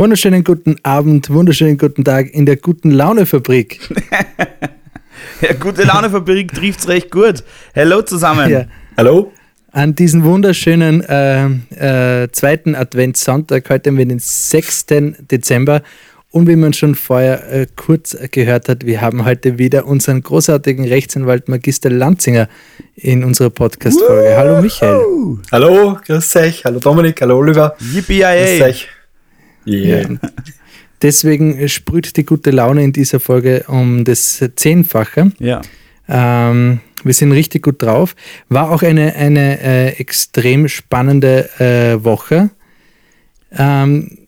Wunderschönen guten Abend, wunderschönen guten Tag in der guten Laune-Fabrik. ja, gute Laune-Fabrik trifft es recht gut. Hallo zusammen. Ja. Hallo. An diesem wunderschönen äh, äh, zweiten Adventssonntag, heute haben wir den 6. Dezember. Und wie man schon vorher äh, kurz gehört hat, wir haben heute wieder unseren großartigen Rechtsanwalt Magister Lanzinger in unserer Podcast-Folge. Hallo Michael. Hallo, grüß euch. Hallo Dominik, hallo Oliver. Yippie Grüß euch. Yeah. Ja. Deswegen sprüht die gute Laune in dieser Folge um das Zehnfache. Ja. Ähm, wir sind richtig gut drauf. War auch eine, eine äh, extrem spannende äh, Woche. Ähm,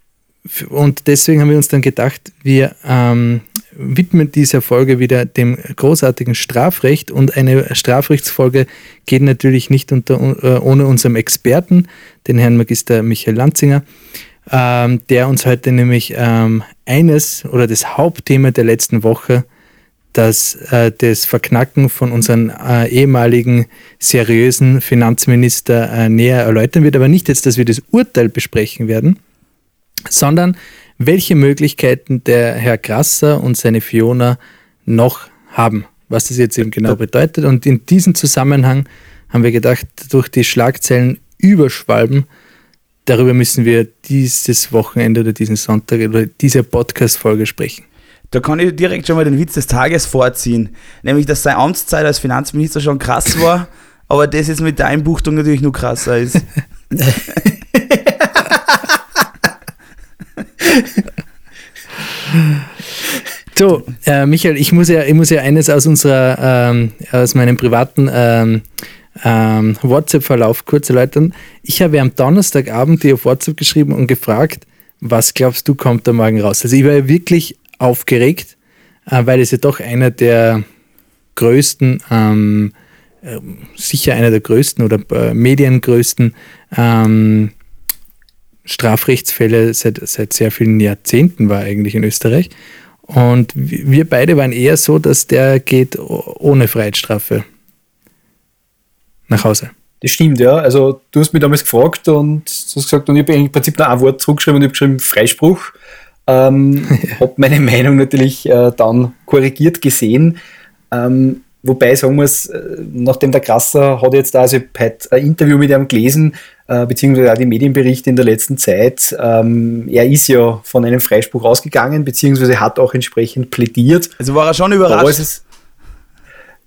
und deswegen haben wir uns dann gedacht, wir ähm, widmen dieser Folge wieder dem großartigen Strafrecht. Und eine Strafrechtsfolge geht natürlich nicht unter, äh, ohne unserem Experten, den Herrn Magister Michael Lanzinger ähm, der uns heute nämlich ähm, eines oder das Hauptthema der letzten Woche, das, äh, das Verknacken von unserem äh, ehemaligen seriösen Finanzminister äh, näher erläutern wird. Aber nicht jetzt, dass wir das Urteil besprechen werden, sondern welche Möglichkeiten der Herr Grasser und seine Fiona noch haben, was das jetzt eben genau bedeutet. Und in diesem Zusammenhang haben wir gedacht, durch die Schlagzeilen überschwalben, darüber müssen wir dieses Wochenende oder diesen Sonntag oder diese Podcast-Folge sprechen. Da kann ich direkt schon mal den Witz des Tages vorziehen. Nämlich, dass seine Amtszeit als Finanzminister schon krass war, aber das jetzt mit der Einbuchtung natürlich nur krasser ist. so, äh, Michael, ich muss ja, ich muss ja eines aus unserer, ähm, aus meinem privaten ähm, ähm, WhatsApp-Verlauf kurz erläutern. Ich habe am Donnerstagabend dir auf WhatsApp geschrieben und gefragt, was glaubst du, kommt da morgen raus? Also ich war ja wirklich aufgeregt, äh, weil es ja doch einer der größten, ähm, äh, sicher einer der größten oder äh, mediengrößten ähm, Strafrechtsfälle seit, seit sehr vielen Jahrzehnten war eigentlich in Österreich. Und wir beide waren eher so, dass der geht ohne Freiheitsstrafe nach Hause. Das stimmt, ja. Also du hast mich damals gefragt und du hast gesagt, und ich habe im Prinzip nur ein Wort zurückgeschrieben und ich habe geschrieben Freispruch. Ähm, habe meine Meinung natürlich äh, dann korrigiert gesehen. Ähm, wobei ich sagen muss, äh, nachdem der Krasser hat jetzt da, also ein Interview mit ihm gelesen, äh, beziehungsweise auch die Medienberichte in der letzten Zeit, ähm, er ist ja von einem Freispruch ausgegangen, beziehungsweise hat auch entsprechend plädiert. Also war er schon überrascht.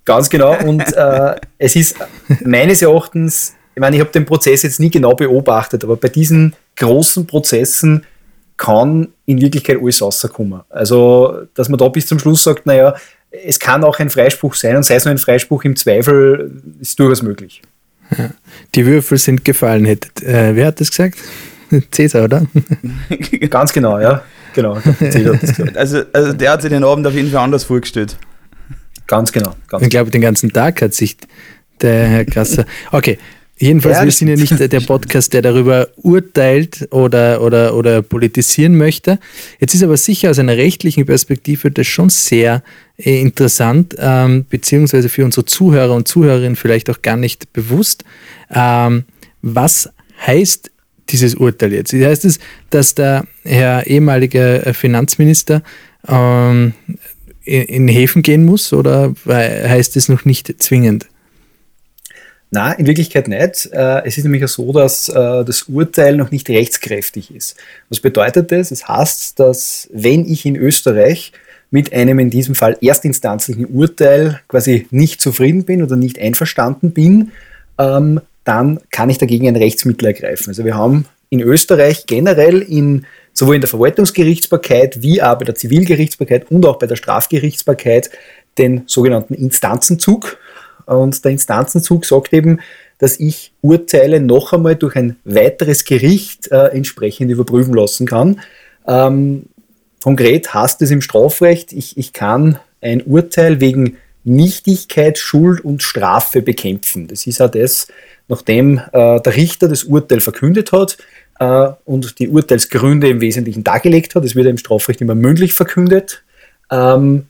Ganz genau. Und äh, es ist meines Erachtens, ich meine, ich habe den Prozess jetzt nie genau beobachtet, aber bei diesen großen Prozessen kann in Wirklichkeit alles rauskommen. Also, dass man da bis zum Schluss sagt, naja, es kann auch ein Freispruch sein und sei es nur ein Freispruch im Zweifel, ist durchaus möglich. Ja. Die Würfel sind gefallen, hätte. Äh, wer hat das gesagt? Cäsar, oder? Ganz genau, ja. Genau. Also, also der hat sich den Abend auf jeden Fall anders vorgestellt. Ganz genau. Ganz ich glaube, den ganzen Tag hat sich der Herr Krasser. Okay, jedenfalls, ja, wir sind ja nicht der Podcast, der darüber urteilt oder, oder, oder politisieren möchte. Jetzt ist aber sicher aus einer rechtlichen Perspektive das schon sehr äh, interessant, ähm, beziehungsweise für unsere Zuhörer und Zuhörerinnen vielleicht auch gar nicht bewusst. Ähm, was heißt dieses Urteil jetzt? Heißt es, dass der Herr ehemalige Finanzminister ähm, in Häfen gehen muss oder heißt es noch nicht zwingend? Na, in Wirklichkeit nicht. Äh, es ist nämlich so, dass äh, das Urteil noch nicht rechtskräftig ist. Was bedeutet das? Es heißt, dass wenn ich in Österreich mit einem in diesem Fall erstinstanzlichen Urteil quasi nicht zufrieden bin oder nicht einverstanden bin, ähm, dann kann ich dagegen ein Rechtsmittel ergreifen. Also wir haben in Österreich generell in sowohl in der Verwaltungsgerichtsbarkeit wie auch bei der Zivilgerichtsbarkeit und auch bei der Strafgerichtsbarkeit den sogenannten Instanzenzug. Und der Instanzenzug sagt eben, dass ich Urteile noch einmal durch ein weiteres Gericht äh, entsprechend überprüfen lassen kann. Ähm, konkret heißt es im Strafrecht, ich, ich kann ein Urteil wegen Nichtigkeit, Schuld und Strafe bekämpfen. Das ist auch das, nachdem äh, der Richter das Urteil verkündet hat, äh, und die Urteilsgründe im Wesentlichen dargelegt hat, es wird im Strafrecht immer mündlich verkündet, ähm,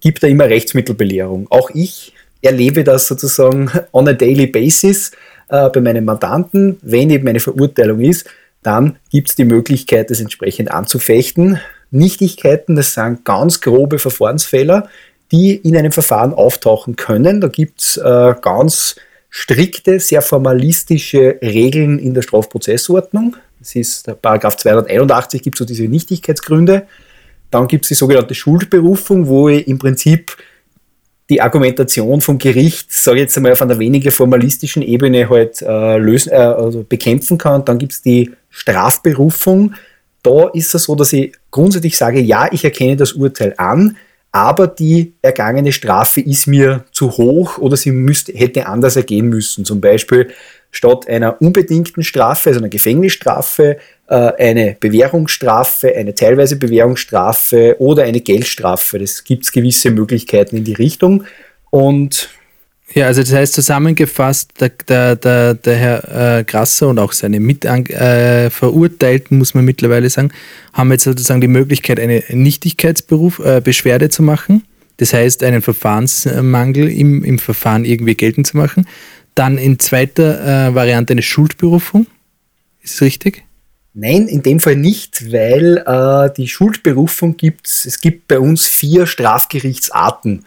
gibt er immer Rechtsmittelbelehrung. Auch ich erlebe das sozusagen on a daily basis äh, bei meinen Mandanten, wenn eben eine Verurteilung ist, dann gibt es die Möglichkeit, das entsprechend anzufechten. Nichtigkeiten, das sind ganz grobe Verfahrensfehler, die in einem Verfahren auftauchen können. Da gibt es äh, ganz strikte, sehr formalistische Regeln in der Strafprozessordnung. Das ist der Paragraph 281 gibt so diese Nichtigkeitsgründe. Dann gibt es die sogenannte Schuldberufung, wo ich im Prinzip die Argumentation vom Gericht, sage ich jetzt einmal, auf einer weniger formalistischen Ebene halt äh, lösen, äh, also bekämpfen kann. Dann gibt es die Strafberufung. Da ist es so, dass ich grundsätzlich sage, ja, ich erkenne das Urteil an, aber die ergangene Strafe ist mir zu hoch oder sie müsste, hätte anders ergehen müssen. Zum Beispiel statt einer unbedingten Strafe, also einer Gefängnisstrafe, äh, eine Bewährungsstrafe, eine teilweise Bewährungsstrafe oder eine Geldstrafe. Das gibt es gewisse Möglichkeiten in die Richtung. Und ja, also das heißt zusammengefasst, der, der, der, der Herr äh, Grasser und auch seine Mitverurteilten, äh, muss man mittlerweile sagen, haben jetzt sozusagen die Möglichkeit, eine Nichtigkeitsbeschwerde äh, zu machen. Das heißt, einen Verfahrensmangel im, im Verfahren irgendwie geltend zu machen. Dann in zweiter äh, Variante eine Schuldberufung. Ist es richtig? Nein, in dem Fall nicht, weil äh, die Schuldberufung gibt es gibt bei uns vier Strafgerichtsarten.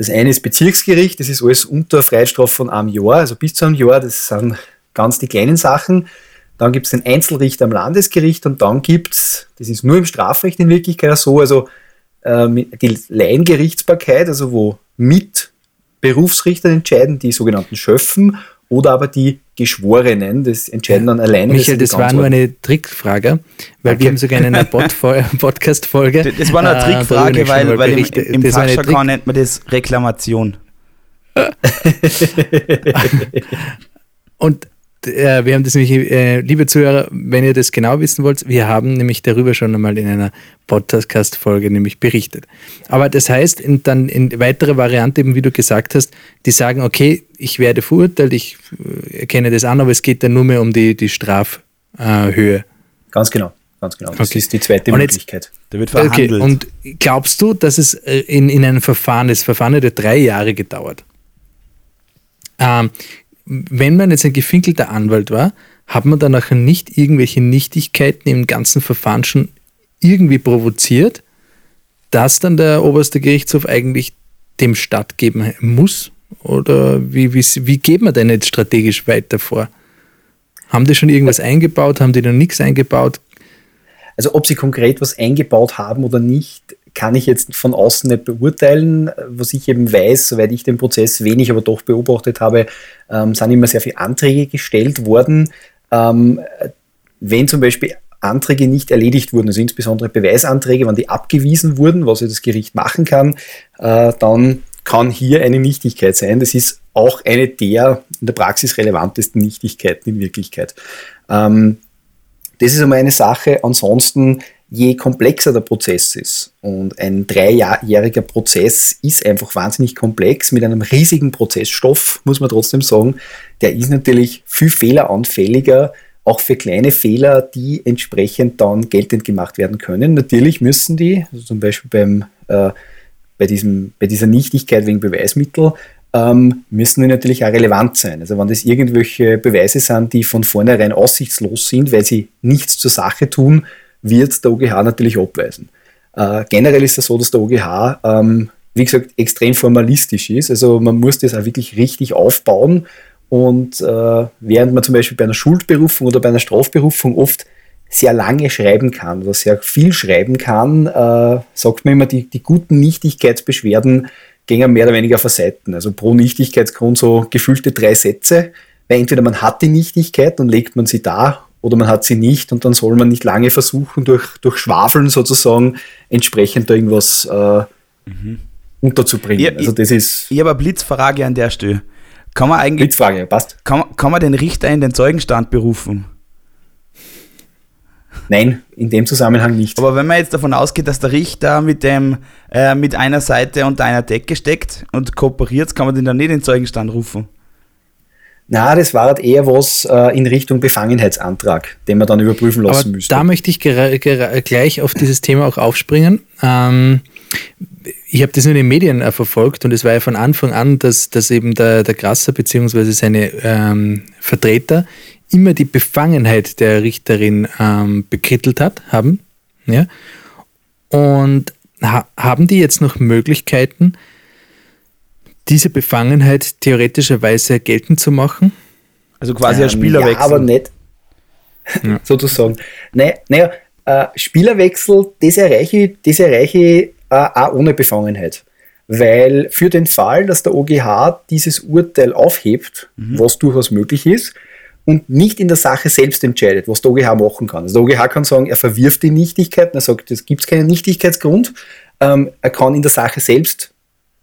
Das eine ist Bezirksgericht, das ist alles unter Freiheitsstrafe von einem Jahr, also bis zu einem Jahr, das sind ganz die kleinen Sachen. Dann gibt es den Einzelrichter am Landesgericht und dann gibt es, das ist nur im Strafrecht in Wirklichkeit so, also äh, die Laiengerichtsbarkeit, also wo mit Berufsrichtern entscheiden, die sogenannten Schöffen oder aber die Geschworenen, das entscheiden dann alleine. Michael, das, das war nur eine Trickfrage, weil okay. wir haben sogar in einer Podcast-Folge. Das war nur eine äh, Trickfrage, weil, weil im, im Fachjargon nennt man das Reklamation. Und äh, wir haben das nämlich, äh, liebe Zuhörer, wenn ihr das genau wissen wollt, wir haben nämlich darüber schon einmal in einer Podcast-Folge nämlich berichtet. Aber das heißt, in, dann in weitere Variante, eben wie du gesagt hast, die sagen, okay, ich werde verurteilt, ich äh, erkenne das an, aber es geht dann nur mehr um die, die Strafhöhe. Äh, ganz genau. Ganz genau. Das okay. ist die zweite und Möglichkeit. Jetzt, da wird verhandelt. Okay. Und glaubst du, dass es äh, in, in einem Verfahren, das Verfahren hat ja drei Jahre gedauert, ähm, wenn man jetzt ein gefinkelter Anwalt war, hat man dann nachher nicht irgendwelche Nichtigkeiten im ganzen Verfahren schon irgendwie provoziert, dass dann der oberste Gerichtshof eigentlich dem stattgeben muss? Oder wie, wie, wie geht man denn jetzt strategisch weiter vor? Haben die schon irgendwas eingebaut? Haben die noch nichts eingebaut? Also ob sie konkret was eingebaut haben oder nicht, kann ich jetzt von außen nicht beurteilen. Was ich eben weiß, soweit ich den Prozess wenig, aber doch beobachtet habe, ähm, sind immer sehr viele Anträge gestellt worden. Ähm, wenn zum Beispiel Anträge nicht erledigt wurden, also insbesondere Beweisanträge, wenn die abgewiesen wurden, was ja das Gericht machen kann, äh, dann kann hier eine Nichtigkeit sein. Das ist auch eine der in der Praxis relevantesten Nichtigkeiten in Wirklichkeit. Ähm, das ist einmal eine Sache. Ansonsten je komplexer der Prozess ist, und ein dreijähriger Prozess ist einfach wahnsinnig komplex mit einem riesigen Prozessstoff, muss man trotzdem sagen, der ist natürlich viel fehleranfälliger, auch für kleine Fehler, die entsprechend dann geltend gemacht werden können. Natürlich müssen die, also zum Beispiel beim, äh, bei, diesem, bei dieser Nichtigkeit wegen Beweismittel, ähm, müssen die natürlich auch relevant sein. Also wenn das irgendwelche Beweise sind, die von vornherein aussichtslos sind, weil sie nichts zur Sache tun, wird der OGH natürlich abweisen. Äh, generell ist es so, dass der OGH, ähm, wie gesagt, extrem formalistisch ist. Also man muss das auch wirklich richtig aufbauen. Und äh, während man zum Beispiel bei einer Schuldberufung oder bei einer Strafberufung oft sehr lange schreiben kann oder sehr viel schreiben kann, äh, sagt man immer, die, die guten Nichtigkeitsbeschwerden gehen mehr oder weniger auf Seiten. Also pro Nichtigkeitsgrund so gefühlte drei Sätze, weil entweder man hat die Nichtigkeit, dann legt man sie da oder man hat sie nicht und dann soll man nicht lange versuchen, durch, durch Schwafeln sozusagen entsprechend da irgendwas äh, mhm. unterzubringen. Ich, also das ist. Ich habe eine Blitzfrage an der Stelle. Kann man eigentlich. Blitzfrage, passt. Kann, kann man den Richter in den Zeugenstand berufen? Nein, in dem Zusammenhang nicht. Aber wenn man jetzt davon ausgeht, dass der Richter mit dem äh, mit einer Seite unter einer Decke steckt und kooperiert, kann man den dann nicht in den Zeugenstand rufen. Na, das war halt eher was äh, in Richtung Befangenheitsantrag, den wir dann überprüfen lassen Aber müssen. Da möchte ich gleich auf dieses Thema auch aufspringen. Ähm, ich habe das in den Medien äh, verfolgt und es war ja von Anfang an, dass, dass eben der, der Grasser bzw. seine ähm, Vertreter immer die Befangenheit der Richterin ähm, bekrittelt hat, haben. Ja? Und ha haben die jetzt noch Möglichkeiten, diese Befangenheit theoretischerweise geltend zu machen? Also quasi ein Ähm, Spielerwechsel. Ja, aber nicht. Ja. Sozusagen. Naja, naja äh, Spielerwechsel, das erreiche ich, das erreiche ich äh, auch ohne Befangenheit. Weil für den Fall, dass der OGH dieses Urteil aufhebt, was durchaus möglich ist, und nicht in der Sache selbst entscheidet, was der OGH machen kann. Also der OGH kann sagen, er verwirft die Nichtigkeit, er sagt, es gibt keinen Nichtigkeitsgrund. Ähm, er kann in der Sache selbst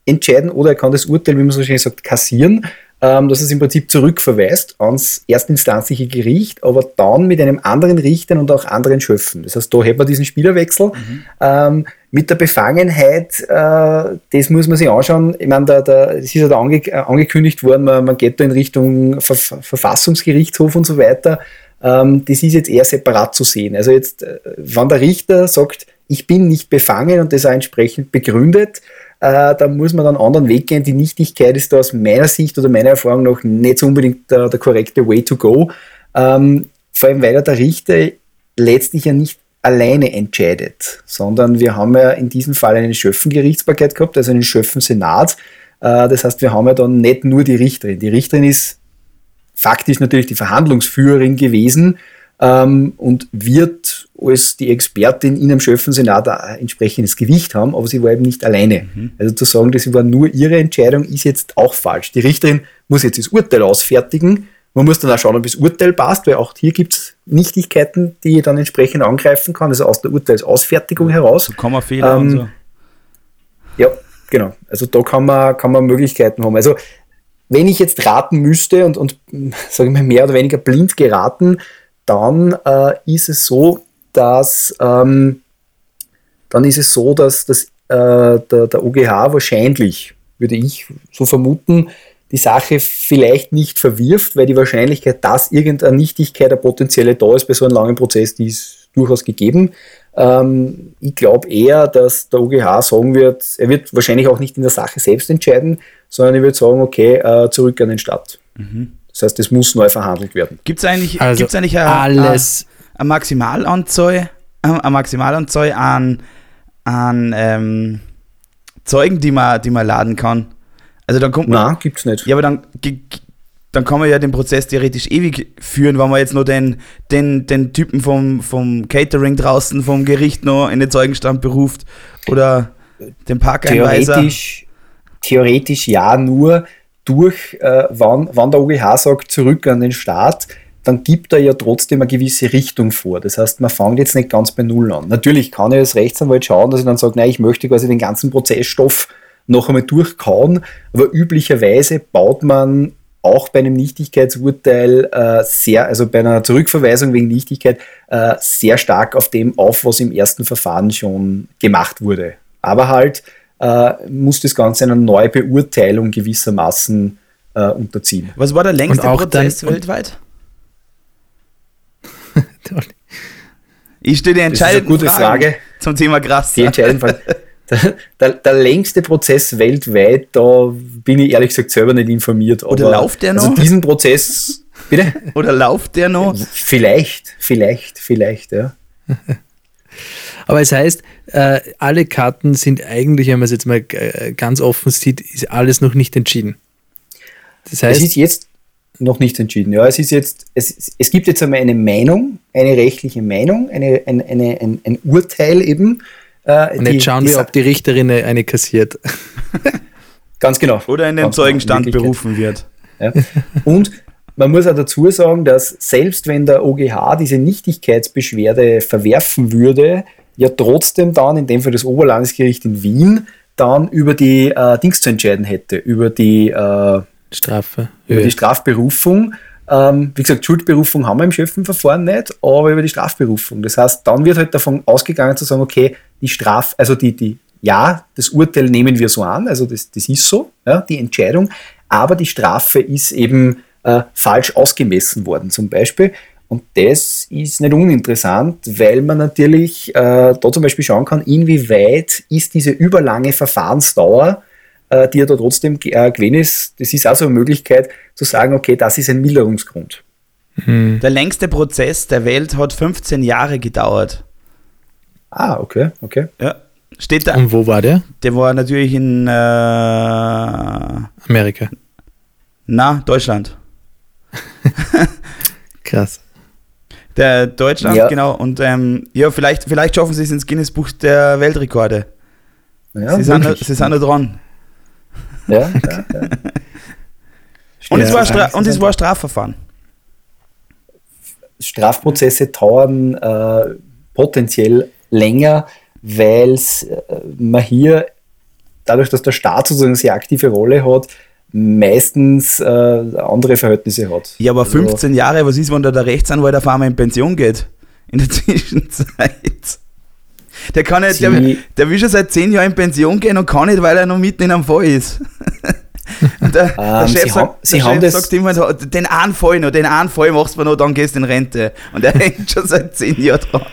entscheiden oder er kann das Urteil, wie man so schön sagt, kassieren, ähm, dass es im Prinzip zurückverweist ans erstinstanzliche Gericht, aber dann mit einem anderen Richter und auch anderen Schöpfen. Das heißt, da hätten wir diesen Spielerwechsel. Ähm, mit der Befangenheit, äh, das muss man sich anschauen. Ich meine, da, da, es ist ja da ange, äh, angekündigt worden, man, man geht da in Richtung Ver Verfassungsgerichtshof und so weiter. Ähm, das ist jetzt eher separat zu sehen. Also jetzt, äh, wenn der Richter sagt, ich bin nicht befangen und das auch entsprechend begründet, äh, da muss man dann einen anderen Weg gehen. Die Nichtigkeit ist da aus meiner Sicht oder meiner Erfahrung nach nicht so unbedingt der, der korrekte Way to go. Ähm, vor allem, weil ja der Richter letztlich ja nicht alleine entscheidet, sondern wir haben ja in diesem Fall eine Schöffengerichtsbarkeit gehabt, also einen Schöffensenat. Äh, das heißt, wir haben ja dann nicht nur die Richterin. Die Richterin ist faktisch natürlich die Verhandlungsführerin gewesen ähm, und wird als die Expertin in einem Schöffensenat ein entsprechendes Gewicht haben, aber sie war eben nicht alleine. Also zu sagen, das war nur ihre Entscheidung, ist jetzt auch falsch. Die Richterin muss jetzt das Urteil ausfertigen. Man muss dann auch schauen, ob das Urteil passt, weil auch hier gibt es Nichtigkeiten, die dann entsprechend angreifen kann, also aus der Urteilsausfertigung heraus. so Kommafehler Ähm, und so. Ja, genau. Also da kann man, kann man Möglichkeiten haben. Also wenn ich jetzt raten müsste und, und sage ich mal, mehr oder weniger blind geraten, dann äh, ist es so, dass ähm, dann ist es so, dass, dass äh, der, der OGH wahrscheinlich, würde ich so vermuten, die Sache vielleicht nicht verwirft, weil die Wahrscheinlichkeit, dass irgendeine Nichtigkeit, eine potenzielle da ist bei so einem langen Prozess, die ist durchaus gegeben. Ähm, ich glaube eher, dass der OGH sagen wird, er wird wahrscheinlich auch nicht in der Sache selbst entscheiden, sondern er wird sagen, okay, äh, zurück an den Staat. Das heißt, es muss neu verhandelt werden. Gibt es eigentlich, Also gibt's eigentlich eine, alles. eine, eine Maximalanzahl, äh, eine Maximalanzahl an, an ähm, Zeugen, die man, die man laden kann? Also dann kommt man, Nein, gibt's nicht. ja, aber dann, dann kann man ja den Prozess theoretisch ewig führen, wenn man jetzt nur den, den, den Typen vom, vom Catering draußen vom Gericht noch in den Zeugenstand beruft oder den Parkeinweiser. Theoretisch, theoretisch ja, nur durch, äh, wann, wann der OGH sagt, zurück an den Staat, dann gibt er ja trotzdem eine gewisse Richtung vor. Das heißt, man fängt jetzt nicht ganz bei Null an. Natürlich kann ich als Rechtsanwalt schauen, dass ich dann sage, nein, ich möchte quasi den ganzen Prozessstoff noch einmal durchkauen, aber üblicherweise baut man auch bei einem Nichtigkeitsurteil äh, sehr, also bei einer Zurückverweisung wegen Nichtigkeit, äh, sehr stark auf dem auf, was im ersten Verfahren schon gemacht wurde. Aber halt äh, muss das Ganze einer Neubeurteilung gewissermaßen äh, unterziehen. Was war der längste auch dann- Prozess weltweit? Ich stelle die Das ist eine entscheidende gute Frage. zum Thema krass. Die entscheidende Frage. Der, der, der längste Prozess weltweit, da bin ich ehrlich gesagt selber nicht informiert. Oder läuft der Also noch? diesen Prozess, bitte? Oder lauft der noch? Vielleicht, vielleicht, vielleicht, ja. Aber es heißt, äh, alle Karten sind eigentlich, wenn man es jetzt mal äh, ganz offen sieht, ist alles noch nicht entschieden. Das Es heißt, ist jetzt noch nicht entschieden. Ja, es ist jetzt, es, es gibt jetzt einmal eine Meinung, eine rechtliche Meinung, eine, eine, eine, ein, ein Urteil eben. Äh, und jetzt schauen wir, ob die Richterin eine, eine kassiert. Ganz genau. Oder in den Ganz genau, Zeugenstand Wirklichkeit. berufen wird. Ja. Und man muss auch dazu sagen, dass selbst wenn der OGH diese Nichtigkeitsbeschwerde verwerfen würde, ja trotzdem dann, in dem Fall das Oberlandesgericht in Wien, dann über die äh, Dings zu entscheiden hätte, über die, äh, Strafe. über die Strafberufung. Ähm, wie gesagt, Schuldberufung haben wir im Schöpfenverfahren nicht, aber über die Strafberufung. Das heißt, dann wird halt davon ausgegangen zu sagen, okay, die Straf, also die, die, ja, das Urteil nehmen wir so an, also das, das ist so, ja, die Entscheidung, aber die Strafe ist eben äh, falsch ausgemessen worden, zum Beispiel. Und das ist nicht uninteressant, weil man natürlich äh, da zum Beispiel schauen kann, inwieweit ist diese überlange Verfahrensdauer, äh, die ja da trotzdem äh, gewesen ist, das ist also eine Möglichkeit zu sagen, okay, das ist ein Milderungsgrund. Hm. Der längste Prozess der Welt hat 15 Jahre gedauert. Ah, okay, okay. Ja. Steht da. Und wo war der? Der war natürlich in äh, Amerika. na, Deutschland. Krass. Der Deutschland, Ja. genau. Und ähm, ja, vielleicht, vielleicht schaffen sie es ins Guinness Buch der Weltrekorde. Ja, sie, sind, sie sind da dran. ja, ja, ja. Und, es war Stra und es war Strafverfahren. Strafprozesse dauern äh, potenziell länger, weil äh, man hier, dadurch, dass der Staat sozusagen eine sehr aktive Rolle hat, meistens äh, andere Verhältnisse hat. Ja, aber Also, 15 Jahre, was ist, wenn da der Rechtsanwalt auf einmal in Pension geht? In der Zwischenzeit. Der kann nicht, der, der will schon seit 10 Jahren in Pension gehen und kann nicht, weil er noch mitten in einem Fall ist. Und der, der Ähm, Chef, Sie sagt, haben- Sie der haben Chef das- sagt immer, den einen Fall noch, den einen Fall machst du noch, dann gehst du in Rente. Und er hängt schon seit 10 Jahren dran.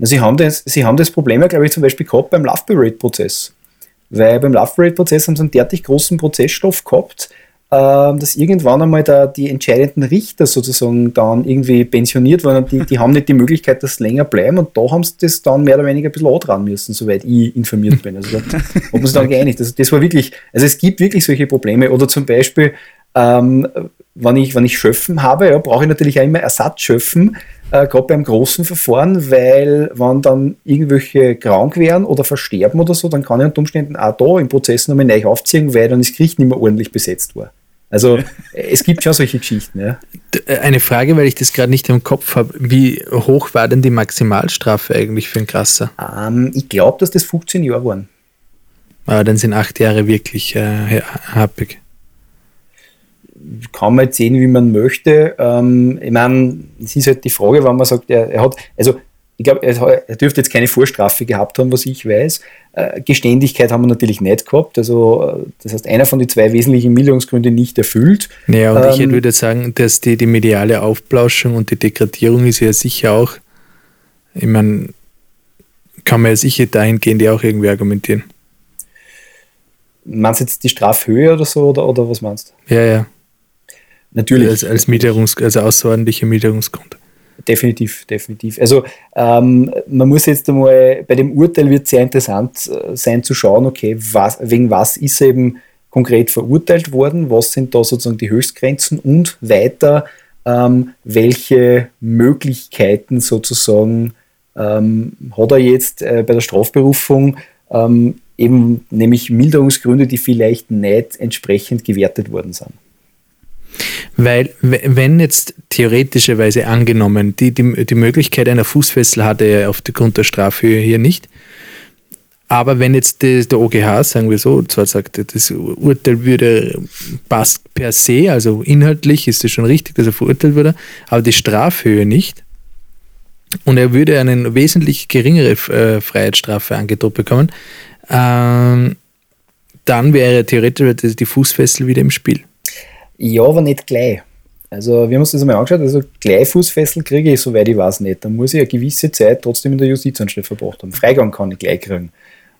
Sie haben, das, Sie haben das Problem ja, glaube ich, zum Beispiel gehabt beim Love Parade-Prozess. Weil beim Love Parade-Prozess haben sie einen derartig großen Prozessstoff gehabt, ähm, dass irgendwann einmal da die entscheidenden Richter sozusagen dann irgendwie pensioniert waren und die, die haben nicht die Möglichkeit, dass sie länger bleiben und da haben sie das dann mehr oder weniger ein bisschen antragen müssen, soweit ich informiert bin. Also da haben uns dann geeinigt. Also das war wirklich, also es gibt wirklich solche Probleme oder zum Beispiel, ähm, wenn, ich, wenn ich Schöpfen habe, ja, brauche ich natürlich auch immer Ersatzschöpfen, äh, gerade beim großen Verfahren, weil wenn dann irgendwelche krank werden oder versterben oder so, dann kann ich unter Umständen auch da im Prozess nochmal neu aufziehen, weil dann das Gericht nicht mehr ordentlich besetzt war. Also es gibt schon solche Geschichten. Ja. Äh, Eine Frage, weil ich das gerade nicht im Kopf habe. Wie hoch war denn die Maximalstrafe eigentlich für ein Krasser? Ähm, ich glaube, dass das 15 Jahre waren. Aber dann sind acht Jahre wirklich äh, happig. Kann man jetzt sehen, wie man möchte. Ähm, ich meine, es ist halt die Frage, wenn man sagt, er, er hat, also ich glaube, er, er dürfte jetzt keine Vorstrafe gehabt haben, was ich weiß. Äh, Geständigkeit haben wir natürlich nicht gehabt. Also, das heißt, einer von den zwei wesentlichen Milderungsgründen nicht erfüllt. Naja, und ich Ähm, würde sagen, dass die, die mediale Aufblauschung und die Degradierung ist ja sicher auch, ich meine, kann man ja sicher dahingehend ja auch irgendwie argumentieren. Meinst du jetzt die Strafhöhe oder so, oder, oder was meinst du? Ja, ja. Natürlich. Als, als Mieterungs, also außerordentlicher Mieterungsgrund. Definitiv, definitiv. Also ähm, man muss jetzt einmal, bei dem Urteil wird sehr interessant äh, sein zu schauen, okay, was, wegen was ist er eben konkret verurteilt worden, was sind da sozusagen die Höchstgrenzen und weiter, ähm, welche Möglichkeiten sozusagen ähm, hat er jetzt äh, bei der Strafberufung ähm, eben nämlich Milderungsgründe, die vielleicht nicht entsprechend gewertet worden sind. Weil, wenn jetzt theoretischerweise angenommen, die, die, die Möglichkeit einer Fußfessel hatte er aufgrund der Strafhöhe hier nicht, aber wenn jetzt der OGH, sagen wir so, zwar sagt, das Urteil würde passt per se, also inhaltlich ist es schon richtig, dass er verurteilt wurde, aber die Strafhöhe nicht, und er würde eine wesentlich geringere äh, Freiheitsstrafe angedroht bekommen, ähm, dann wäre theoretisch die Fußfessel wieder im Spiel. Ja, aber nicht gleich. Also wir haben uns das einmal angeschaut, also gleich Fußfessel kriege ich, soweit ich weiß, nicht. Dann muss ich eine gewisse Zeit trotzdem in der Justizanstalt verbracht haben. Freigang kann ich gleich kriegen.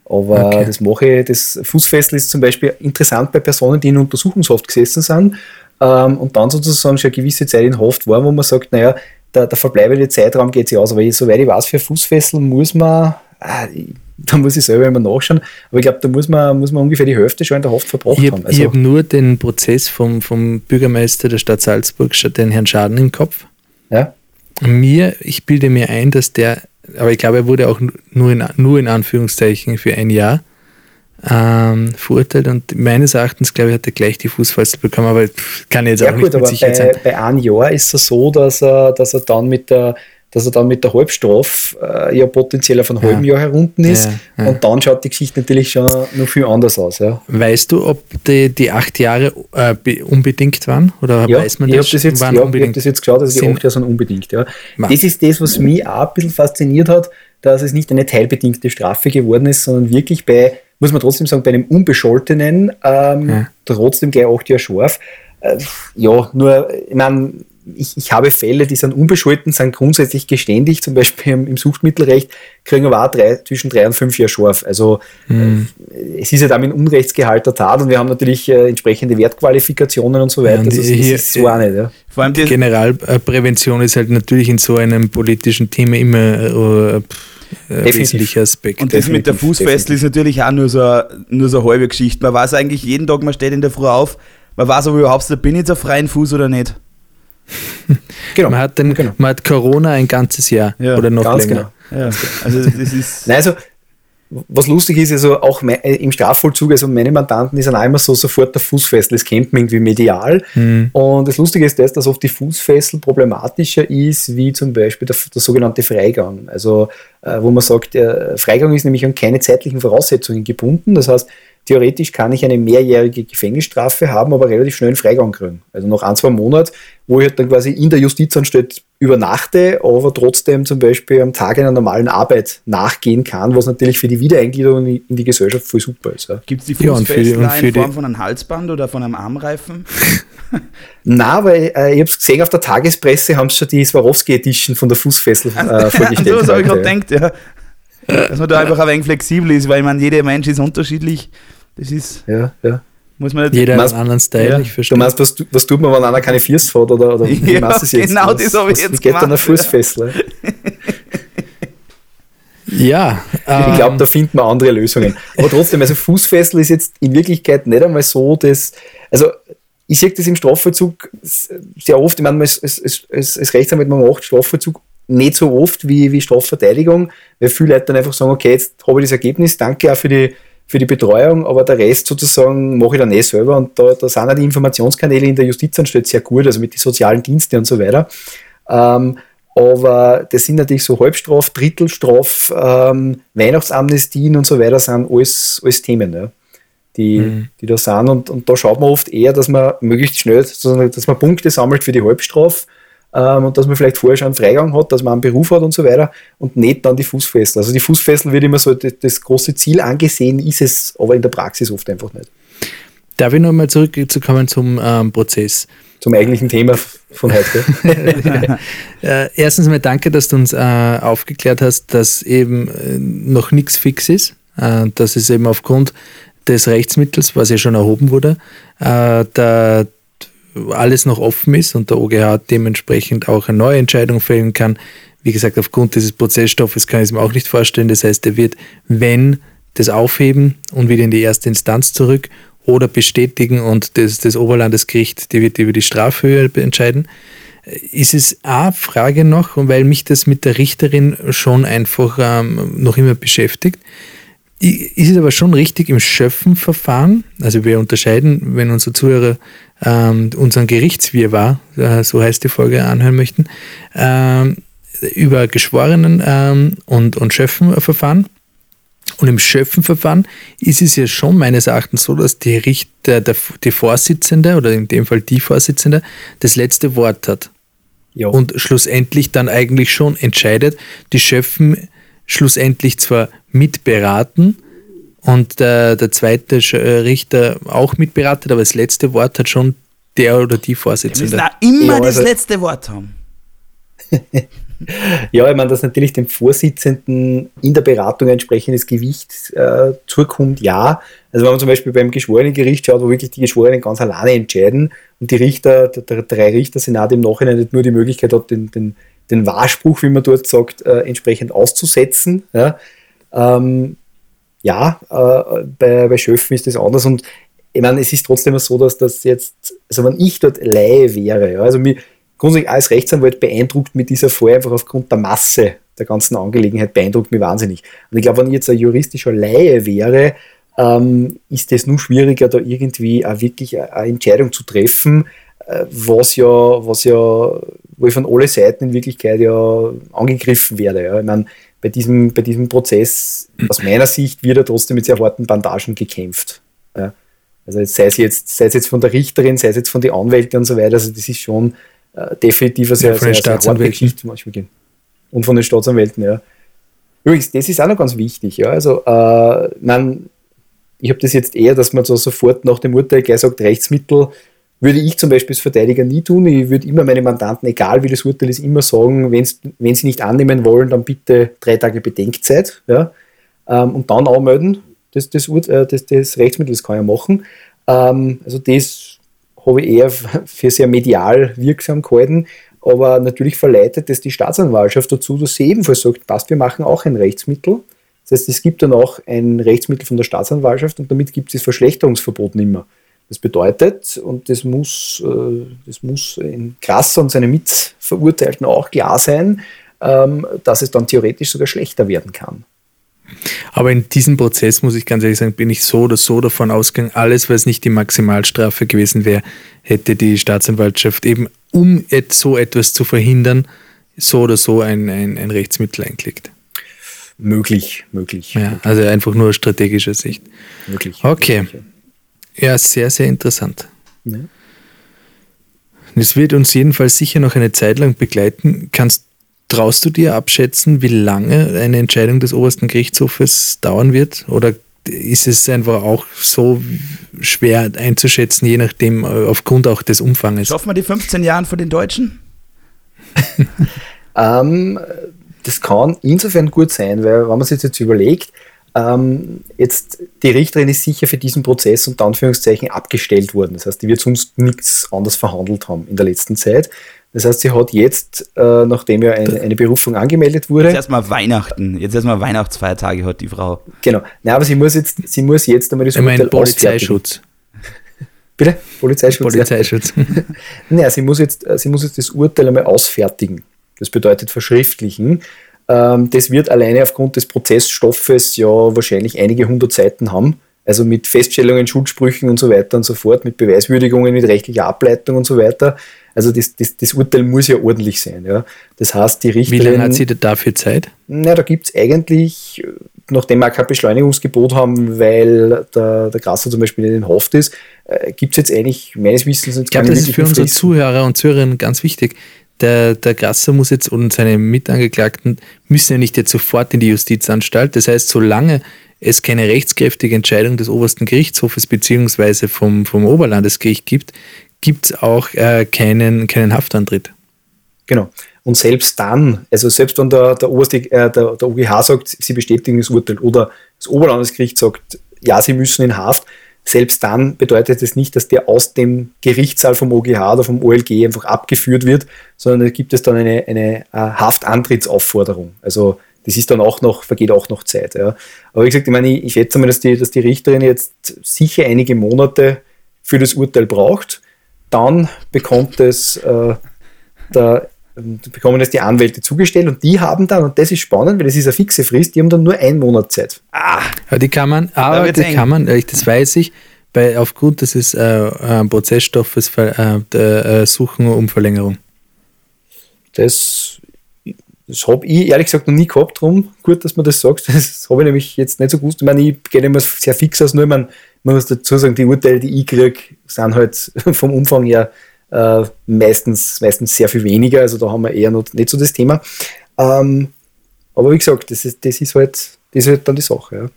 Aber Okay. das mache ich, das Fußfessel ist zum Beispiel interessant bei Personen, die in Untersuchungshaft gesessen sind ähm, und dann sozusagen schon eine gewisse Zeit in Haft waren, wo man sagt, naja, der, der verbleibende Zeitraum geht sich aus. Aber soweit ich weiß, für Fußfessel muss man, ah, ich- da muss ich selber immer nachschauen, aber ich glaube, da muss man, muss man ungefähr die Hälfte schon in der Haft verbracht Ich haben. habe hab nur den Prozess vom, vom Bürgermeister der Stadt Salzburg, den Herrn Schaden, im Kopf. ja? Mir, ich bilde mir ein, dass der, aber ich glaube, er wurde auch nur in, nur in Anführungszeichen für ein Jahr ähm, verurteilt und meines Erachtens, glaube ich, hat er gleich die Fußfessel bekommen, aber kann ich jetzt Ja auch gut, nicht mit Sicherheit sein. bei, bei einem Jahr ist es so, dass er, dass er dann mit der dass er dann mit der Halbstrafe äh, ja potenziell auf einem Ja. halben Jahr herunten ist. Ja, ja. Und dann schaut die Geschichte natürlich schon noch viel anders aus. Ja, Weißt du, ob die, die acht Jahre äh, be- unbedingt waren? Oder ja weiß man ich das? habe das, jetzt, Waren ja, ich hab unbedingt? das jetzt geschaut, also die Sind- acht Jahre sind unbedingt. Ja. Das ist das, was mich auch ein bisschen fasziniert hat, dass es nicht eine teilbedingte Strafe geworden ist, sondern wirklich bei, muss man trotzdem sagen, bei einem Unbescholtenen ähm, trotzdem gleich acht Jahre scharf. Äh, ja, nur, ich meine, ich, ich habe Fälle, die sind unbescholten, sind grundsätzlich geständig, zum Beispiel im, im Suchtmittelrecht, kriegen aber auch drei, zwischen drei und fünf Jahre Schorf. Also mhm. äh, es ist ja damit ein Unrechtsgehalt der Tat und wir haben natürlich äh, entsprechende Wertqualifikationen und so weiter. Ja, und das, hier, ist so auch nicht. Ja. Vor allem die Generalprävention ist halt natürlich in so einem politischen Thema immer äh, äh, wesentlicher Aspekt. Und das mit der Fußfessel ist natürlich auch nur so, nur so eine halbe Geschichte. Man weiß eigentlich jeden Tag, man steht in der Früh auf, man weiß aber überhaupt, bin ich jetzt auf freien Fuß oder nicht. Genau. Man hat, den, genau. man hat Corona ein ganzes Jahr ja, oder noch länger. Genau. Ja. Also das ist. Nein, also was lustig ist, also auch äh, im Strafvollzug, also meine Mandanten sind auch immer so sofort der Fußfessel, das kennt man irgendwie medial. Mhm. Und das Lustige ist das, dass oft die Fußfessel problematischer ist, wie zum Beispiel der, der sogenannte Freigang. Also, äh, wo man sagt, der Freigang ist nämlich an keine zeitlichen Voraussetzungen gebunden. Das heißt, theoretisch kann ich eine mehrjährige Gefängnisstrafe haben, aber relativ schnell einen Freigang kriegen. Also nach ein, zwei Monaten, wo ich halt dann quasi in der Justizanstalt übernachte, aber trotzdem zum Beispiel am Tag einer normalen Arbeit nachgehen kann, was natürlich für die Wiedereingliederung in die Gesellschaft voll super ist. Ja. Gibt es die Fußfessler ja, in Form von einem Halsband oder von einem Armreifen? Na, weil äh, ich habe es gesehen auf der Tagespresse, haben sie schon die Swarovski Edition von der Fußfessel äh, vorgestellt. so, das habe ich gerade gedacht, ja. Dass man da einfach ein wenig flexibel ist, weil ich meine, jeder Mensch ist unterschiedlich. Das ist. Ja, ja. Muss man Jeder meinst, einen anderen Style, ja. ich verstehe. Du meinst, was, was tut man, wenn einer keine Füße fährt? Oder, oder wie ja, du es jetzt? Genau, das habe ich jetzt geht gemacht. dann ein Fußfessel? Ja. Ich ähm, glaube, da finden wir andere Lösungen. Aber trotzdem, also Fußfessel ist jetzt in Wirklichkeit nicht einmal so, dass. Also, ich sehe das im Strafvollzug sehr oft. Ich meine, als, als, als, als Rechtsanwalt, man macht Strafvollzug nicht so oft wie, wie Strafverteidigung, weil viele Leute dann einfach sagen, okay, jetzt habe ich das Ergebnis, danke auch für die, für die Betreuung, aber der Rest sozusagen mache ich dann eh selber und da, da sind auch die Informationskanäle in der Justizanstalt sehr gut, also mit den sozialen Diensten und so weiter. Ähm, aber das sind natürlich so Halbstraf, Drittelstraf, ähm, Weihnachtsamnestien und so weiter sind alles, alles Themen, ja, die, mhm. die da sind. Und, und da schaut man oft eher, dass man möglichst schnell, dass man Punkte sammelt für die Halbstraf ähm, und dass man vielleicht vorher schon einen Freigang hat, dass man einen Beruf hat und so weiter und nicht dann die Fußfessel. Also die Fußfessel wird immer so das, das große Ziel angesehen, ist es aber in der Praxis oft einfach nicht. Darf ich nochmal zurückkommen zum ähm, Prozess? Zum eigentlichen Thema von heute. äh, erstens mal danke, dass du uns äh, aufgeklärt hast, dass eben äh, noch nichts fix ist, äh, dass es eben aufgrund des Rechtsmittels, was ja schon erhoben wurde, äh, der, alles noch offen ist und der OGH dementsprechend auch eine neue Entscheidung fällen kann. Wie gesagt, aufgrund dieses Prozessstoffes kann ich es mir auch nicht vorstellen. Das heißt, er wird, wenn das aufheben und wieder in die erste Instanz zurück oder bestätigen und das, das Oberlandesgericht, die wird über die Strafhöhe entscheiden. Ist es eine Frage noch, weil mich das mit der Richterin schon einfach ähm, noch immer beschäftigt. Ist es aber schon richtig im Schöpfenverfahren, also wir unterscheiden, wenn unsere Zuhörer ähm, unseren Gerichtswirrwarr, äh, so heißt die Folge, anhören möchten, ähm, über Geschworenen ähm, und, und Schöpfenverfahren. Und im Schöpfenverfahren ist es ja schon meines Erachtens so, dass die Richter, der, die Vorsitzende oder in dem Fall die Vorsitzende das letzte Wort hat. Jo. Und schlussendlich dann eigentlich schon entscheidet, die Schöpfen schlussendlich zwar mitberaten und der, der zweite äh, Richter auch mitberatet, aber das letzte Wort hat schon der oder die Vorsitzende. Wir müssen immer ja, also das letzte Wort haben. ja, ich meine, dass natürlich dem Vorsitzenden in der Beratung entsprechendes Gewicht äh, zukommt, ja. Also wenn man zum Beispiel beim Geschworenengericht schaut, wo wirklich die Geschworenen ganz alleine entscheiden und die Richter, der, der drei Richtersenat im Nachhinein nicht nur die Möglichkeit hat, den, den den Wahrspruch, wie man dort sagt, äh, entsprechend auszusetzen. Ja, ähm, ja äh, bei, bei Schöpfen ist das anders und ich meine, es ist trotzdem so, dass das jetzt, also wenn ich dort Laie wäre, ja, also mich grundsätzlich als Rechtsanwalt beeindruckt mit dieser Fall einfach aufgrund der Masse der ganzen Angelegenheit, beeindruckt mich wahnsinnig. Und ich glaube, wenn ich jetzt ein juristischer Laie wäre, ähm, ist es nur schwieriger, da irgendwie auch wirklich eine Entscheidung zu treffen, äh, was ja, was ja, wo ich von alle Seiten in Wirklichkeit ja angegriffen werde. Ja. Ich meine, bei diesem, bei diesem Prozess, aus meiner Sicht, wird er trotzdem mit sehr harten Bandagen gekämpft. Ja. Also sei es, jetzt, sei es jetzt von der Richterin, sei es jetzt von den Anwälten und so weiter, also das ist schon äh, definitiv eine sehr, sehr, sehr harte Geschichte zum Beispiel. Und von den Staatsanwälten, ja. Übrigens, das ist auch noch ganz wichtig, ja. Also, äh, man, ich habe das jetzt eher, dass man so sofort nach dem Urteil gleich sagt, Rechtsmittel würde ich zum Beispiel als Verteidiger nie tun. Ich würde immer meine Mandanten, egal wie das Urteil ist, immer sagen, wenn sie nicht annehmen wollen, dann bitte drei Tage Bedenkzeit ja, ähm, und dann anmelden. Das, das, äh, das, das Rechtsmittel, das kann ich machen. Ähm, also das habe ich eher für sehr medial wirksam gehalten. Aber natürlich verleitet es die Staatsanwaltschaft dazu, dass sie ebenfalls sagt, passt, wir machen auch ein Rechtsmittel. Das heißt, es gibt dann auch ein Rechtsmittel von der Staatsanwaltschaft und damit gibt es das Verschlechterungsverbot nicht mehr. Das bedeutet, und das muss, äh, das muss in Krasser und seinen Mitverurteilten auch klar sein, ähm, dass es dann theoretisch sogar schlechter werden kann. Aber in diesem Prozess, muss ich ganz ehrlich sagen, bin ich so oder so davon ausgegangen, alles, was nicht die Maximalstrafe gewesen wäre, hätte die Staatsanwaltschaft eben, um so etwas zu verhindern, so oder so ein, ein, ein Rechtsmittel eingelegt. Möglich, möglich. Ja, also einfach nur aus strategischer Sicht. Möglich. Okay. Möglich, ja, sehr, sehr interessant. ja. Es wird uns jedenfalls sicher noch eine Zeit lang begleiten. Kannst, traust du dir abschätzen, wie lange eine Entscheidung des obersten Gerichtshofes dauern wird? Oder ist es einfach auch so schwer einzuschätzen, je nachdem, äh, aufgrund auch des Umfanges? Schaffen wir die 15 Jahren vor den Deutschen? Ähm, das kann insofern gut sein, weil wenn man sich jetzt überlegt, ähm, jetzt die Richterin ist sicher für diesen Prozess unter Anführungszeichen abgestellt worden. Das heißt, die wird sonst nichts anderes verhandelt haben in der letzten Zeit. Das heißt, sie hat jetzt, äh, nachdem ja eine, eine Berufung angemeldet Jetzt wurde, erstmal Weihnachten. Jetzt erstmal Weihnachtsfeiertage hat die Frau. genau, Nein, aber sie muss jetzt, sie muss jetzt einmal das Ich meine, Urteil ausfertigen. Polizeischutz. Bitte? Polizeischutz. ja. Polizeischutz. Naja, sie muss, jetzt, äh, sie muss jetzt das Urteil einmal ausfertigen. Das bedeutet verschriftlichen. Ähm, das wird alleine aufgrund des Prozessstoffes ja wahrscheinlich einige hundert Seiten haben. Also mit Feststellungen, Schuldsprüchen und so weiter und so fort, mit Beweiswürdigungen, mit rechtlicher Ableitung und so weiter. Also das, das, das Urteil muss ja ordentlich sein. Ja. Das heißt, die Wie Richterin... lange hat sie da dafür Zeit? Na, da gibt es eigentlich, nachdem wir kein Beschleunigungsgebot haben, weil der, der Grasser zum Beispiel in den Haft ist, äh, gibt es jetzt eigentlich meines Wissens Ich glaube, das ist für unsere. Zuhörer und Zuhörerinnen ganz wichtig. Der, der Grasser muss jetzt und seine Mitangeklagten müssen ja nicht jetzt sofort in die Justizanstalt. Das heißt, solange es keine rechtskräftige Entscheidung des obersten Gerichtshofes beziehungsweise vom, vom Oberlandesgericht gibt, gibt es auch äh, keinen, keinen Haftantritt. Genau. Und selbst dann, also selbst wenn der, der, oberste, äh, der, der OGH sagt, sie bestätigen das Urteil oder das Oberlandesgericht sagt, ja, sie müssen in Haft, selbst dann bedeutet es nicht, dass der aus dem Gerichtssaal vom OGH oder vom OLG einfach abgeführt wird, sondern da gibt es dann eine, eine äh, Haftantrittsaufforderung. Also das ist dann auch noch, vergeht auch noch Zeit. Ja. Aber wie gesagt, ich meine, ich, schätze mal, dass die, dass die Richterin jetzt sicher einige Monate für das Urteil braucht. Dann bekommt es äh, der, bekommen es die Anwälte zugestellt und die haben dann, und das ist spannend, weil das ist eine fixe Frist, die haben dann nur einen Monat Zeit. Ja, die kann man, aber die eng. kann man, äh, das weiß ich, bei, aufgrund des äh, äh, Prozessstoffes äh, der, äh, suchen um Verlängerung. Das, das habe ich ehrlich gesagt noch nie gehabt, drum gut, dass man das sagt. Das habe ich nämlich jetzt nicht so gewusst. Ich meine, ich gehe immer sehr fix aus, nur man, man muss dazu sagen, die Urteile, die ich kriege, sind halt vom Umfang her äh, meistens, meistens sehr viel weniger. Also da haben wir eher noch nicht so das Thema. Ähm, aber wie gesagt, das ist, das ist, halt, das ist halt dann die Sache. Ja.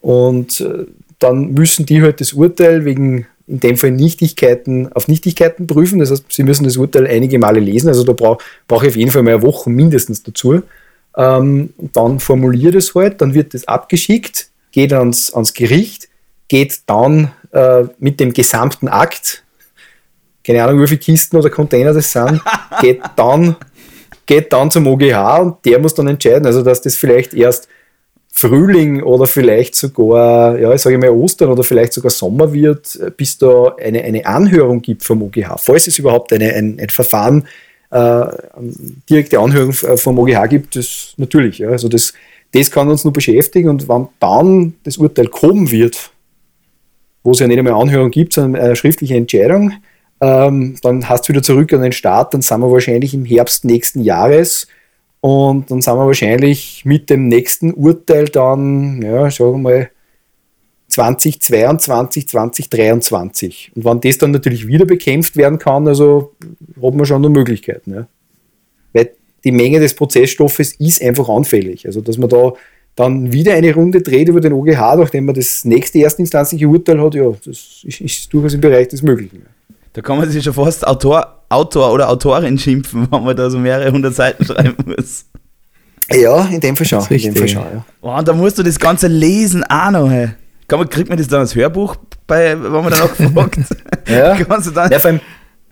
Und äh, dann müssen die halt das Urteil wegen in dem Fall Nichtigkeiten auf Nichtigkeiten prüfen. Das heißt, sie müssen das Urteil einige Male lesen. Also da brauche brauch ich auf jeden Fall mal eine Woche mindestens dazu. Ähm, dann formuliert es halt, dann wird es abgeschickt, geht ans, ans Gericht, geht dann äh, mit dem gesamten Akt, keine Ahnung, wie viele Kisten oder Container das sind, geht dann, geht dann zum OGH und der muss dann entscheiden. Also, dass das vielleicht erst Frühling oder vielleicht sogar, ja, ich sage mal Ostern oder vielleicht sogar Sommer wird, bis da eine, eine Anhörung gibt vom OGH. Falls es überhaupt eine, ein, ein Verfahren, äh, eine direkte Anhörung äh, vom OGH gibt, das natürlich. Ja, also das, das kann uns nur beschäftigen und wenn dann das Urteil kommen wird, wo es ja nicht einmal Anhörung gibt, sondern eine schriftliche Entscheidung, ähm, dann hast du wieder zurück an den Start, dann sind wir wahrscheinlich im Herbst nächsten Jahres und dann sind wir wahrscheinlich mit dem nächsten Urteil dann, ja, sagen wir mal, 2022, 2023. Und wenn das dann natürlich wieder bekämpft werden kann, also hat man schon noch Möglichkeiten. Ja. Weil die Menge des Prozessstoffes ist einfach anfällig. Also, dass man da dann wieder eine Runde dreht über den OGH, nachdem man das nächste erstinstanzliche Urteil hat, ja, das ist, ist durchaus im Bereich des Möglichen. Da kann man sich schon fast Autor, Autor oder Autorin schimpfen, wenn man da so mehrere hundert Seiten schreiben muss. Ja, in dem Fall schon. In dem Fall schon ja. Oh, und da musst du das Ganze lesen auch noch. Hey. Kann man, kriegt man das dann als Hörbuch, bei, wenn man dann auch gefragt? Ja. Kannst du dann, Ja, vor, allem,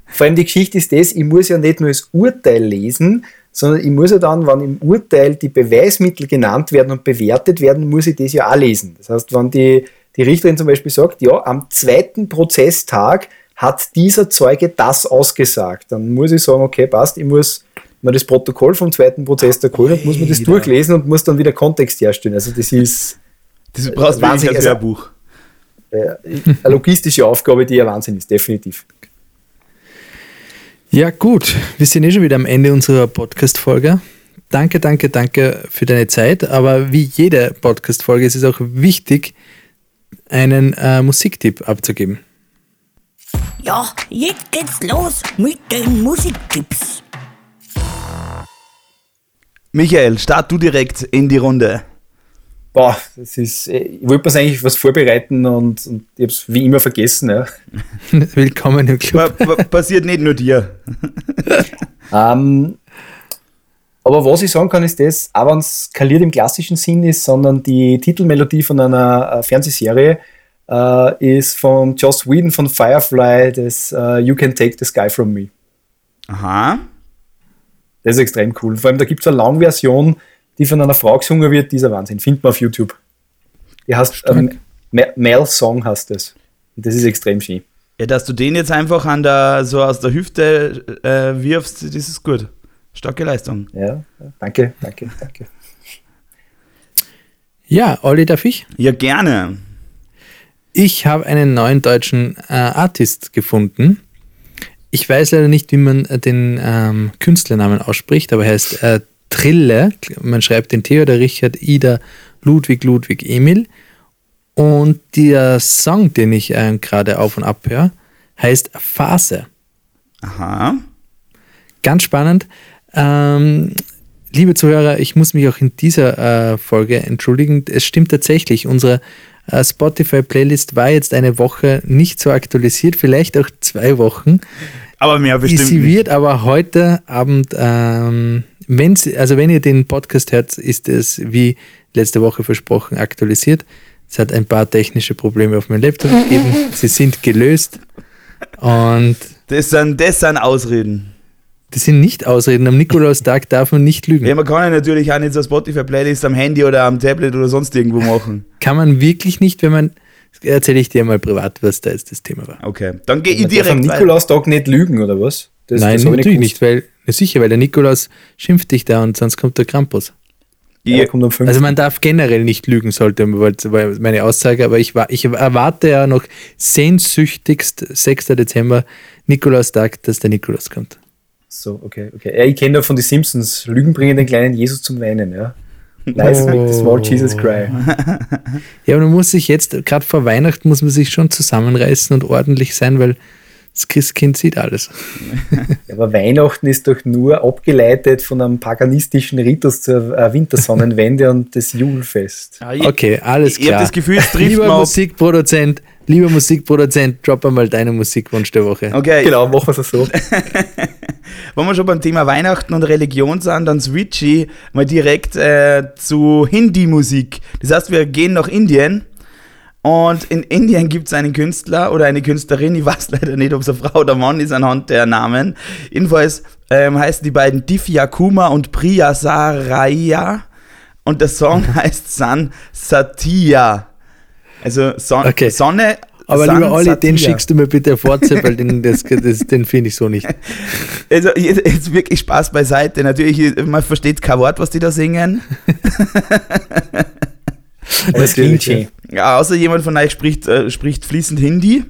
vor allem die Geschichte ist das, ich muss ja nicht nur das Urteil lesen, sondern ich muss ja dann, wenn im Urteil die Beweismittel genannt werden und bewertet werden, muss ich das ja auch lesen. Das heißt, wenn die, die Richterin zum Beispiel sagt, ja, am zweiten Prozesstag hat dieser Zeuge das ausgesagt, dann muss ich sagen, okay, passt, ich muss mir das Protokoll vom zweiten Prozesstag holen und muss mir das durchlesen und muss dann wieder Kontext herstellen. Also das ist das brauchst du wirklich Wahnsinn, als Hörbuch. äh, eine logistische Aufgabe, die ja Wahnsinn ist, definitiv. Ja, gut. Wir sind eh schon wieder am Ende unserer Podcast-Folge. Danke, danke, danke für deine Zeit. Aber wie jede Podcast-Folge ist es auch wichtig, einen äh, Musiktipp abzugeben. Ja, jetzt geht's los mit den Musiktipps. Michael, start du direkt in die Runde. Boah, das ist, äh, ich wollte mir eigentlich was vorbereiten und, und ich habe es wie immer vergessen. Ja. Willkommen im Pa Club. pa passiert nicht nur dir. Ähm, aber was ich sagen kann, ist das, auch wenn es skaliert im klassischen Sinn ist, sondern die Titelmelodie von einer äh, Fernsehserie äh, ist von Joss Whedon von Firefly, das äh, You Can Take the Sky From Me. Aha. Das ist extrem cool. Vor allem, da gibt es eine Langversion, die von einer Frau gesungen wird, dieser Wahnsinn. Findet man auf YouTube. Die heißt ähm, Mel Song heißt das. Und das ist extrem schön. Ja, dass du den jetzt einfach an der, so aus der Hüfte äh, wirfst, das ist gut. Starke Leistung. Ja, ja, danke, danke, danke. Ja, Olli, darf ich? Ja, gerne. Ich habe einen neuen deutschen äh, Artist gefunden. Ich weiß leider nicht, wie man äh, den ähm, Künstlernamen ausspricht, aber er heißt äh, Trille. Man schreibt den Theodor Richard Ida Ludwig Ludwig Emil. Und der Song, den ich äh, gerade auf und ab höre, heißt Phase. Aha. Ganz spannend. Ähm, liebe Zuhörer, ich muss mich auch in dieser äh, Folge entschuldigen. Es stimmt tatsächlich, unsere Spotify-Playlist war jetzt eine Woche nicht so aktualisiert, vielleicht auch zwei Wochen. Aber mehr bestimmt Sie nicht. wird aber heute Abend, ähm, wenn Sie, also wenn ihr den Podcast hört, ist es wie letzte Woche versprochen aktualisiert. Es hat ein paar technische Probleme auf meinem Laptop gegeben. Sie sind gelöst und Das sind, das sind Ausreden. Das sind nicht Ausreden. Am Nikolaustag darf man nicht lügen. Ja, man kann ja natürlich auch nicht so eine Spotify-Playlist am Handy oder am Tablet oder sonst irgendwo machen. Kann man wirklich nicht, wenn man. Erzähle ich dir mal privat, was da jetzt das Thema war. Okay, dann gehe ich Man darf am direkt. Nikolaustag nicht lügen, oder was? Das, Nein, das natürlich nicht, weil, sicher, weil der Nikolaus schimpft dich da und sonst kommt der Krampus. Ja, kommt um fünf. Also man darf generell nicht lügen, sollte war meine Aussage, aber ich, war, ich erwarte ja noch sehnsüchtigst 6. Dezember Nikolaustag, dass der Nikolaus kommt. So, okay, okay. Ja, ich kenne ja von den Simpsons, Lügen bringen den kleinen Jesus zum Weinen, ja. Nice, make the small Jesus cry. Ja, aber man muss sich jetzt, gerade vor Weihnachten, muss man sich schon zusammenreißen und ordentlich sein, weil das Christkind sieht alles. Ja, aber Weihnachten ist doch nur abgeleitet von einem paganistischen Ritus zur äh, Wintersonnenwende und das Julfest. Ja, ich- Okay, alles Ich habe klar. das Gefühl, es trifft lieber. Musikproduzent, lieber Musikproduzent, drop einmal deinen Musikwunsch der Woche. Okay, Genau, machen wir es so. wenn wir schon beim Thema Weihnachten und Religion sind, dann switch ich mal direkt äh, zu Hindi-Musik. Das heißt, wir gehen nach Indien und in Indien gibt es einen Künstler oder eine Künstlerin, ich weiß leider nicht, ob es eine Frau oder Mann ist anhand der Namen. Jedenfalls ähm, heißen die beiden Divya Kuma und Priya Saraya und der Song heißt San Satya. Also Son Okay. Sonne. Aber San lieber Olli, den schickst du mir bitte WhatsApp, weil den, das, das, den finde ich so nicht. Also jetzt, jetzt wirklich Spaß beiseite. Natürlich, man versteht kein Wort, was die da singen. Es klingt schön. Ja, außer jemand von euch spricht, äh, spricht fließend Hindi.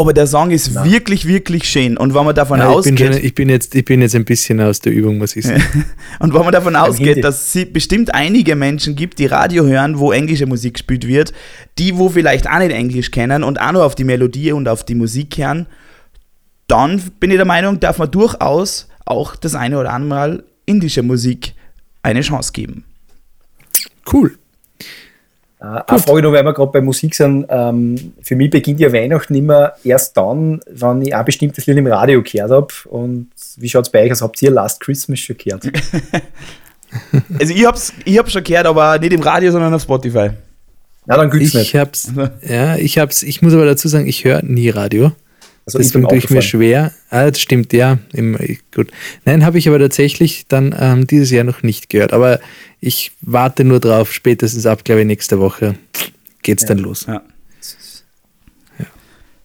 Aber der Song ist wirklich, wirklich schön. Und wenn man davon Ja, ich, bin ausgeht, schon, ich, bin jetzt, ich bin jetzt ein bisschen aus der Übung, muss ich sagen. und wenn man davon ausgeht, Hindi. dass es bestimmt einige Menschen gibt, die Radio hören, wo englische Musik gespielt wird, die wo vielleicht auch nicht Englisch kennen und auch nur auf die Melodie und auf die Musik hören, dann bin ich der Meinung, darf man durchaus auch das eine oder andere Mal indische Musik eine Chance geben. Cool. Äh, eine Frage noch, weil wir gerade bei Musik sind. Ähm, für mich beginnt ja Weihnachten immer erst dann, wenn ich ein bestimmtes Lied im Radio gehört habe. Und wie schaut es bei euch aus? Habt ihr Last Christmas schon gehört? Also ich hab's, ich hab's schon gehört, aber nicht im Radio, sondern auf Spotify. Na, dann gibt's Ich nicht. hab's, ja, ich hab's, ich muss aber dazu sagen, ich höre nie Radio. Also Deswegen tue ich mir schwer. Ah, das stimmt, ja. Im, gut. Nein, habe ich aber tatsächlich dann ähm, dieses Jahr noch nicht gehört. Aber ich warte nur drauf, spätestens ab, glaube ich, nächste Woche geht's dann los. Ja.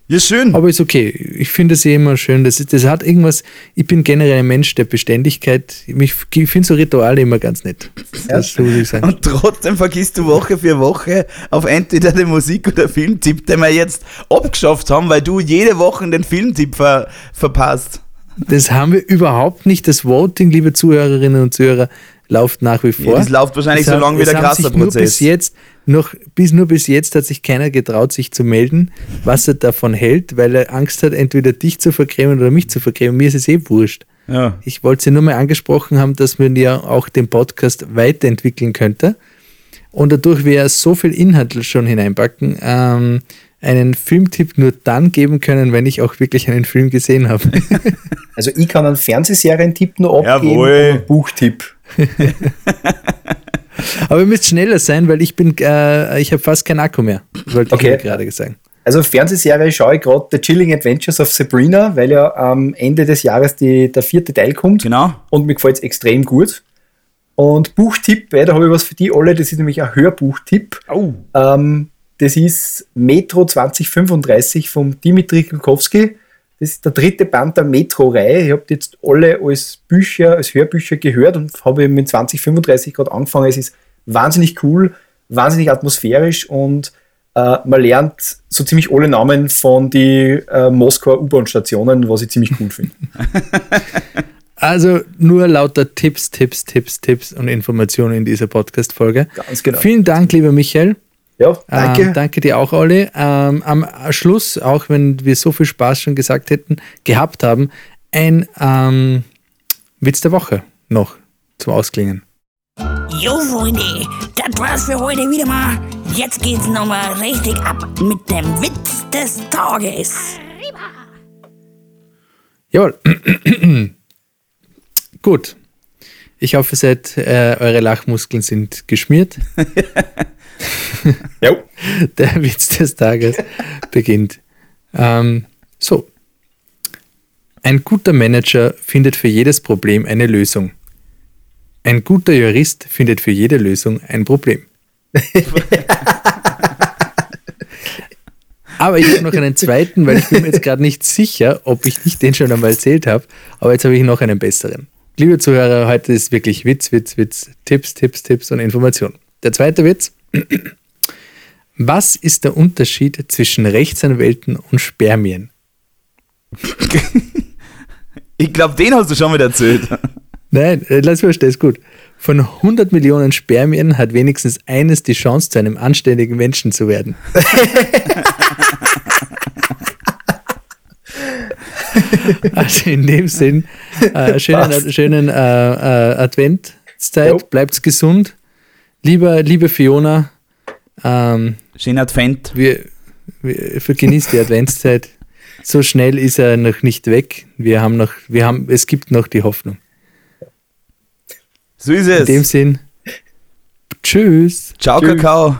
Ja, schön. Aber ist okay. Ich finde es eh immer schön. Das, ist, das hat irgendwas. Ich bin generell ein Mensch der Beständigkeit. Ich finde so Rituale immer ganz nett. Das muss ich sagen. Und trotzdem vergisst du Woche für Woche auf entweder den Musik- oder Filmtipp, den wir jetzt abgeschafft haben, weil du jede Woche den Filmtipp ver verpasst. Das haben wir überhaupt nicht. Das Voting, liebe Zuhörerinnen und Zuhörer, läuft nach wie vor. Ja, das läuft wahrscheinlich Es so lange wie der nur Kasserprozess. bis jetzt noch bis nur bis jetzt hat sich keiner getraut, sich zu melden, was er davon hält, weil er Angst hat, entweder dich zu vergrämen oder mich zu vergrämen. Mir ist es eh wurscht. Ja. Ich wollte sie nur mal angesprochen haben, dass man ja auch den Podcast weiterentwickeln könnte. Und dadurch wir so viel Inhalt schon hineinpacken, ähm, einen Filmtipp nur dann geben können, wenn ich auch wirklich einen Film gesehen habe. Also ich kann einen Fernsehserientipp noch abgeben Jawohl. und einen Buchtipp. Aber ihr müsst schneller sein, weil ich bin, äh, ich habe fast keinen Akku mehr. Wollte Okay. ich gerade sagen. Also Fernsehserie schaue ich gerade The Chilling Adventures of Sabrina, weil ja am Ende des Jahres die, der vierte Teil kommt. Genau. Und mir gefällt es extrem gut. Und Buchtipp, da habe ich was für die alle, das ist nämlich ein Hörbuchtipp. Oh. Ähm, das ist Metro 2035 vom Dimitri Glukowski. Das ist der dritte Band der Metro-Reihe. Ich habe jetzt alle als Bücher, als Hörbücher gehört und habe mit 2035 gerade angefangen. Es ist wahnsinnig cool, wahnsinnig atmosphärisch und äh, man lernt so ziemlich alle Namen von die äh, Moskauer U-Bahn-Stationen, was ich ziemlich cool finde. Also nur lauter Tipps, Tipps, Tipps, Tipps und Informationen in dieser Podcast-Folge. Ganz genau. Vielen Dank, lieber Michael. Ja, danke. Ähm, danke dir auch, Olli. Ähm, am Schluss, auch wenn wir so viel Spaß schon gesagt hätten, gehabt haben, ein ähm, Witz der Woche noch zum Ausklingen. Jo, Freunde, das war's für heute wieder mal. Jetzt geht's nochmal richtig ab mit dem Witz des Tages. Jawohl. Gut. Ich hoffe, seid, äh, eure Lachmuskeln sind geschmiert. ja. Der Witz des Tages beginnt. Ähm, so. Ein guter Manager findet für jedes Problem eine Lösung. Ein guter Jurist findet für jede Lösung ein Problem. Aber ich habe noch einen zweiten, weil ich bin mir jetzt gerade nicht sicher, ob ich nicht den schon einmal erzählt habe. Aber jetzt habe ich noch einen besseren. Liebe Zuhörer, heute ist wirklich Witz, Witz, Witz, Tipps, Tipps, Tipps und Informationen. Der zweite Witz. Was ist der Unterschied zwischen Rechtsanwälten und Spermien? Ich glaube, den hast du schon wieder erzählt. Nein, äh, lass mich stehen, ist gut. Von 100 Millionen Spermien hat wenigstens eines die Chance, zu einem anständigen Menschen zu werden. also in dem Sinn, äh, schönen, schönen äh, äh, Adventszeit, Jo. bleibt's gesund. Lieber, liebe Fiona, ähm, Schönen Advent. wir, wir für- genießt die Adventszeit. So schnell ist er noch nicht weg. Wir haben noch, wir haben, es gibt noch die Hoffnung. So ist In dem es. Sinn, tschüss. Ciao, Tschüss. Kakao.